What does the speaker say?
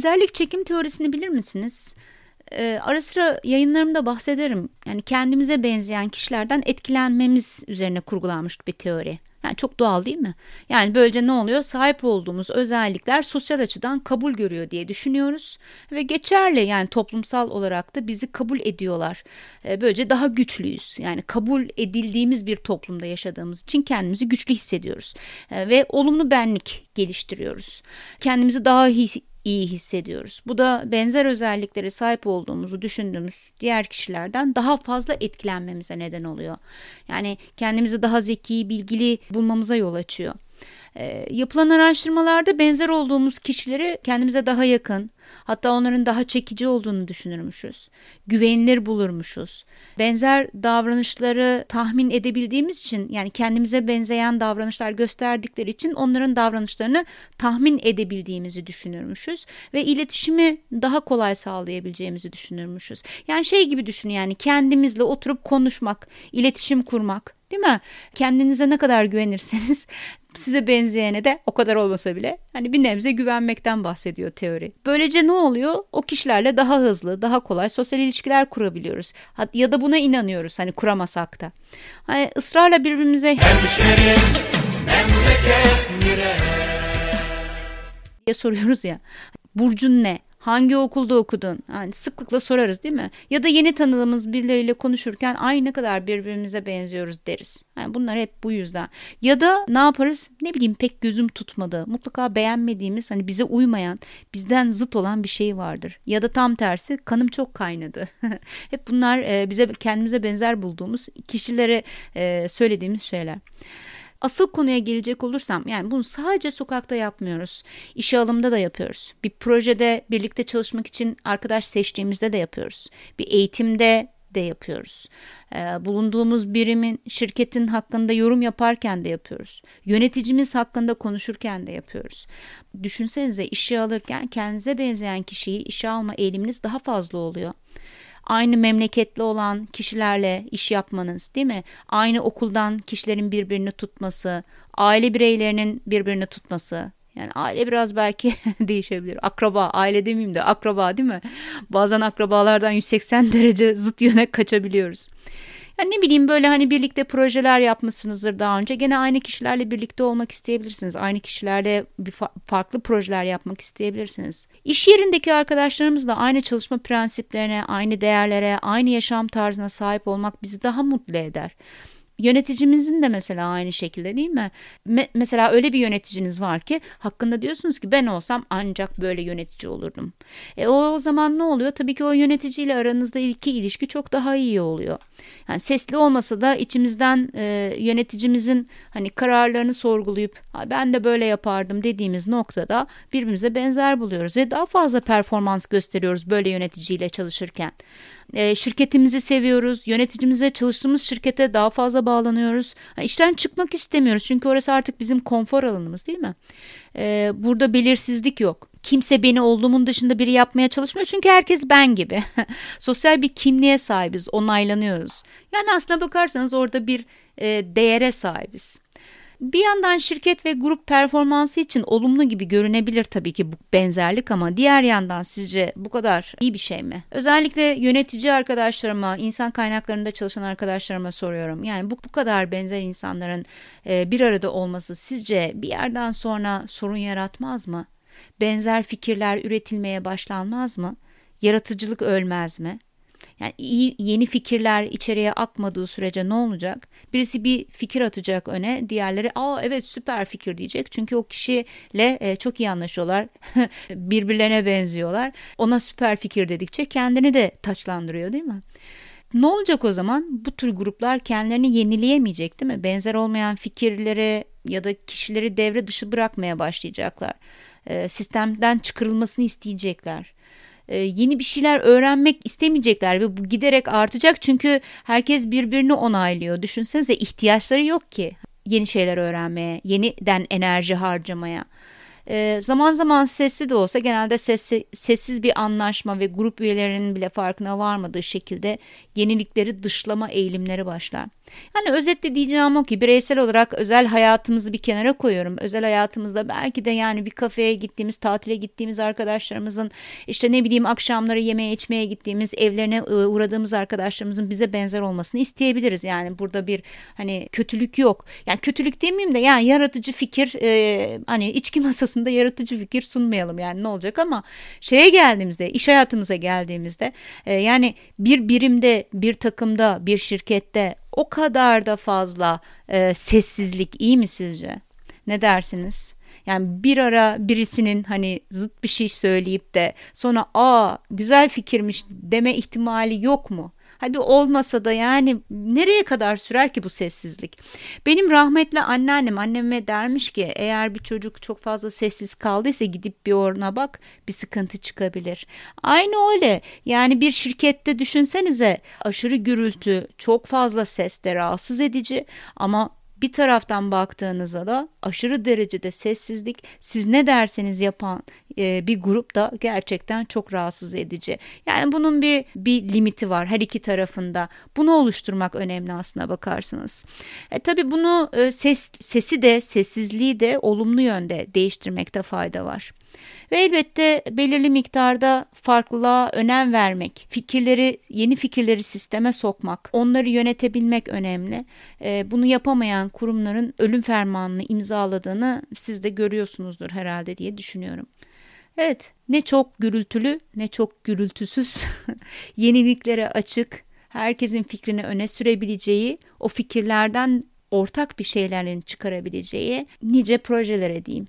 Benzerlik çekim teorisini bilir misiniz? Ee, ara sıra yayınlarımda bahsederim. Yani kendimize benzeyen kişilerden etkilenmemiz üzerine kurgulanmış bir teori. Yani çok doğal değil mi? Yani böylece ne oluyor? Sahip olduğumuz özellikler sosyal açıdan kabul görüyor diye düşünüyoruz ve geçerli yani toplumsal olarak da bizi kabul ediyorlar. Ee, böylece daha güçlüyüz. Yani kabul edildiğimiz bir toplumda yaşadığımız için kendimizi güçlü hissediyoruz ee, ve olumlu benlik geliştiriyoruz. Kendimizi daha iyi iyi hissediyoruz. Bu da benzer özelliklere sahip olduğumuzu düşündüğümüz diğer kişilerden daha fazla etkilenmemize neden oluyor. Yani kendimizi daha zeki, bilgili bulmamıza yol açıyor. E, yapılan araştırmalarda benzer olduğumuz kişileri kendimize daha yakın, hatta onların daha çekici olduğunu düşünürmüşüz. Güvenilir bulurmuşuz. Benzer davranışları tahmin edebildiğimiz için yani kendimize benzeyen davranışlar gösterdikleri için onların davranışlarını tahmin edebildiğimizi düşünürmüşüz ve iletişimi daha kolay sağlayabileceğimizi düşünürmüşüz. Yani şey gibi düşün yani kendimizle oturup konuşmak, iletişim kurmak, Değil mi? Kendinize ne kadar güvenirseniz size benzeyene de o kadar olmasa bile hani bir nebze güvenmekten bahsediyor teori. Böylece ne oluyor? O kişilerle daha hızlı, daha kolay sosyal ilişkiler kurabiliyoruz. Ya da buna inanıyoruz hani kuramasak da. Hani ısrarla birbirimize hemşerim, memleket diye soruyoruz ya. Burcun ne? Hangi okulda okudun? Yani sıklıkla sorarız değil mi? Ya da yeni tanıdığımız birileriyle konuşurken ay ne kadar birbirimize benziyoruz deriz. Yani bunlar hep bu yüzden. Ya da ne yaparız? Ne bileyim pek gözüm tutmadı. Mutlaka beğenmediğimiz hani bize uymayan, bizden zıt olan bir şey vardır. Ya da tam tersi kanım çok kaynadı. hep bunlar e, bize kendimize benzer bulduğumuz kişilere e, söylediğimiz şeyler. Asıl konuya gelecek olursam yani bunu sadece sokakta yapmıyoruz. İşe alımda da yapıyoruz. Bir projede birlikte çalışmak için arkadaş seçtiğimizde de yapıyoruz. Bir eğitimde de yapıyoruz. Ee, bulunduğumuz birimin, şirketin hakkında yorum yaparken de yapıyoruz. Yöneticimiz hakkında konuşurken de yapıyoruz. Düşünsenize işe alırken kendinize benzeyen kişiyi işe alma eğiliminiz daha fazla oluyor aynı memleketli olan kişilerle iş yapmanız değil mi? Aynı okuldan kişilerin birbirini tutması, aile bireylerinin birbirini tutması. Yani aile biraz belki değişebilir. Akraba, aile demeyeyim de akraba değil mi? Bazen akrabalardan 180 derece zıt yöne kaçabiliyoruz. Yani ne bileyim böyle hani birlikte projeler yapmışsınızdır daha önce. Gene aynı kişilerle birlikte olmak isteyebilirsiniz. Aynı kişilerle bir fa- farklı projeler yapmak isteyebilirsiniz. İş yerindeki arkadaşlarımızla aynı çalışma prensiplerine, aynı değerlere, aynı yaşam tarzına sahip olmak bizi daha mutlu eder. Yöneticimizin de mesela aynı şekilde değil mi? Me- mesela öyle bir yöneticiniz var ki hakkında diyorsunuz ki ben olsam ancak böyle yönetici olurdum. E o, o zaman ne oluyor? Tabii ki o yöneticiyle aranızda ilki ilişki çok daha iyi oluyor. Yani sesli olmasa da içimizden e, yöneticimizin hani kararlarını sorgulayıp ben de böyle yapardım dediğimiz noktada birbirimize benzer buluyoruz ve daha fazla performans gösteriyoruz böyle yöneticiyle çalışırken. E, şirketimizi seviyoruz, yöneticimize çalıştığımız şirkete daha fazla bağlanıyoruz. İşten çıkmak istemiyoruz çünkü orası artık bizim konfor alanımız değil mi? E, burada belirsizlik yok. Kimse beni olduğumun dışında biri yapmaya çalışmıyor çünkü herkes ben gibi. Sosyal bir kimliğe sahibiz, onaylanıyoruz. Yani aslına bakarsanız orada bir e, değere sahibiz. Bir yandan şirket ve grup performansı için olumlu gibi görünebilir tabii ki bu benzerlik ama diğer yandan sizce bu kadar iyi bir şey mi? Özellikle yönetici arkadaşlarıma, insan kaynaklarında çalışan arkadaşlarıma soruyorum. Yani bu, bu kadar benzer insanların e, bir arada olması sizce bir yerden sonra sorun yaratmaz mı? Benzer fikirler üretilmeye başlanmaz mı? Yaratıcılık ölmez mi? Yani iyi yeni fikirler içeriye akmadığı sürece ne olacak? Birisi bir fikir atacak öne, diğerleri "Aa evet süper fikir." diyecek. Çünkü o kişiyle e, çok iyi anlaşıyorlar. Birbirlerine benziyorlar. Ona süper fikir dedikçe kendini de taçlandırıyor değil mi? Ne olacak o zaman? Bu tür gruplar kendilerini yenileyemeyecek değil mi? Benzer olmayan fikirleri ya da kişileri devre dışı bırakmaya başlayacaklar. E, sistemden çıkarılmasını isteyecekler. E, yeni bir şeyler öğrenmek istemeyecekler ve bu giderek artacak çünkü herkes birbirini onaylıyor. Düşünsenize ihtiyaçları yok ki yeni şeyler öğrenmeye, yeniden enerji harcamaya. E, zaman zaman sesli de olsa genelde sessi, sessiz bir anlaşma ve grup üyelerinin bile farkına varmadığı şekilde yenilikleri dışlama eğilimleri başlar. Yani özetle diyeceğim o ki bireysel olarak özel hayatımızı bir kenara koyuyorum. Özel hayatımızda belki de yani bir kafeye gittiğimiz, tatile gittiğimiz arkadaşlarımızın işte ne bileyim akşamları yemeğe içmeye gittiğimiz, evlerine e, uğradığımız arkadaşlarımızın bize benzer olmasını isteyebiliriz. Yani burada bir hani kötülük yok. Yani kötülük demeyeyim de yani yaratıcı fikir e, hani içki masasında yaratıcı fikir sunmayalım yani ne olacak ama şeye geldiğimizde, iş hayatımıza geldiğimizde e, yani bir birimde, bir takımda, bir şirkette o kadar da fazla e, sessizlik iyi mi sizce? Ne dersiniz? Yani bir ara birisinin hani zıt bir şey söyleyip de sonra aa güzel fikirmiş deme ihtimali yok mu? Hadi olmasa da yani nereye kadar sürer ki bu sessizlik? Benim rahmetli anneannem anneme dermiş ki eğer bir çocuk çok fazla sessiz kaldıysa gidip bir oruna bak bir sıkıntı çıkabilir. Aynı öyle yani bir şirkette düşünsenize aşırı gürültü çok fazla ses de rahatsız edici ama bir taraftan baktığınızda da aşırı derecede sessizlik siz ne derseniz yapan e, bir grup da gerçekten çok rahatsız edici. Yani bunun bir bir limiti var her iki tarafında. Bunu oluşturmak önemli aslına bakarsınız. E, tabii bunu e, ses, sesi de sessizliği de olumlu yönde değiştirmekte fayda var. Ve elbette belirli miktarda farklılığa önem vermek, fikirleri, yeni fikirleri sisteme sokmak, onları yönetebilmek önemli. E, bunu yapamayan kurumların ölüm fermanını imzaladığını siz de görüyorsunuzdur herhalde diye düşünüyorum. Evet, ne çok gürültülü ne çok gürültüsüz, yeniliklere açık, herkesin fikrini öne sürebileceği, o fikirlerden ortak bir şeylerin çıkarabileceği nice projelere diyeyim.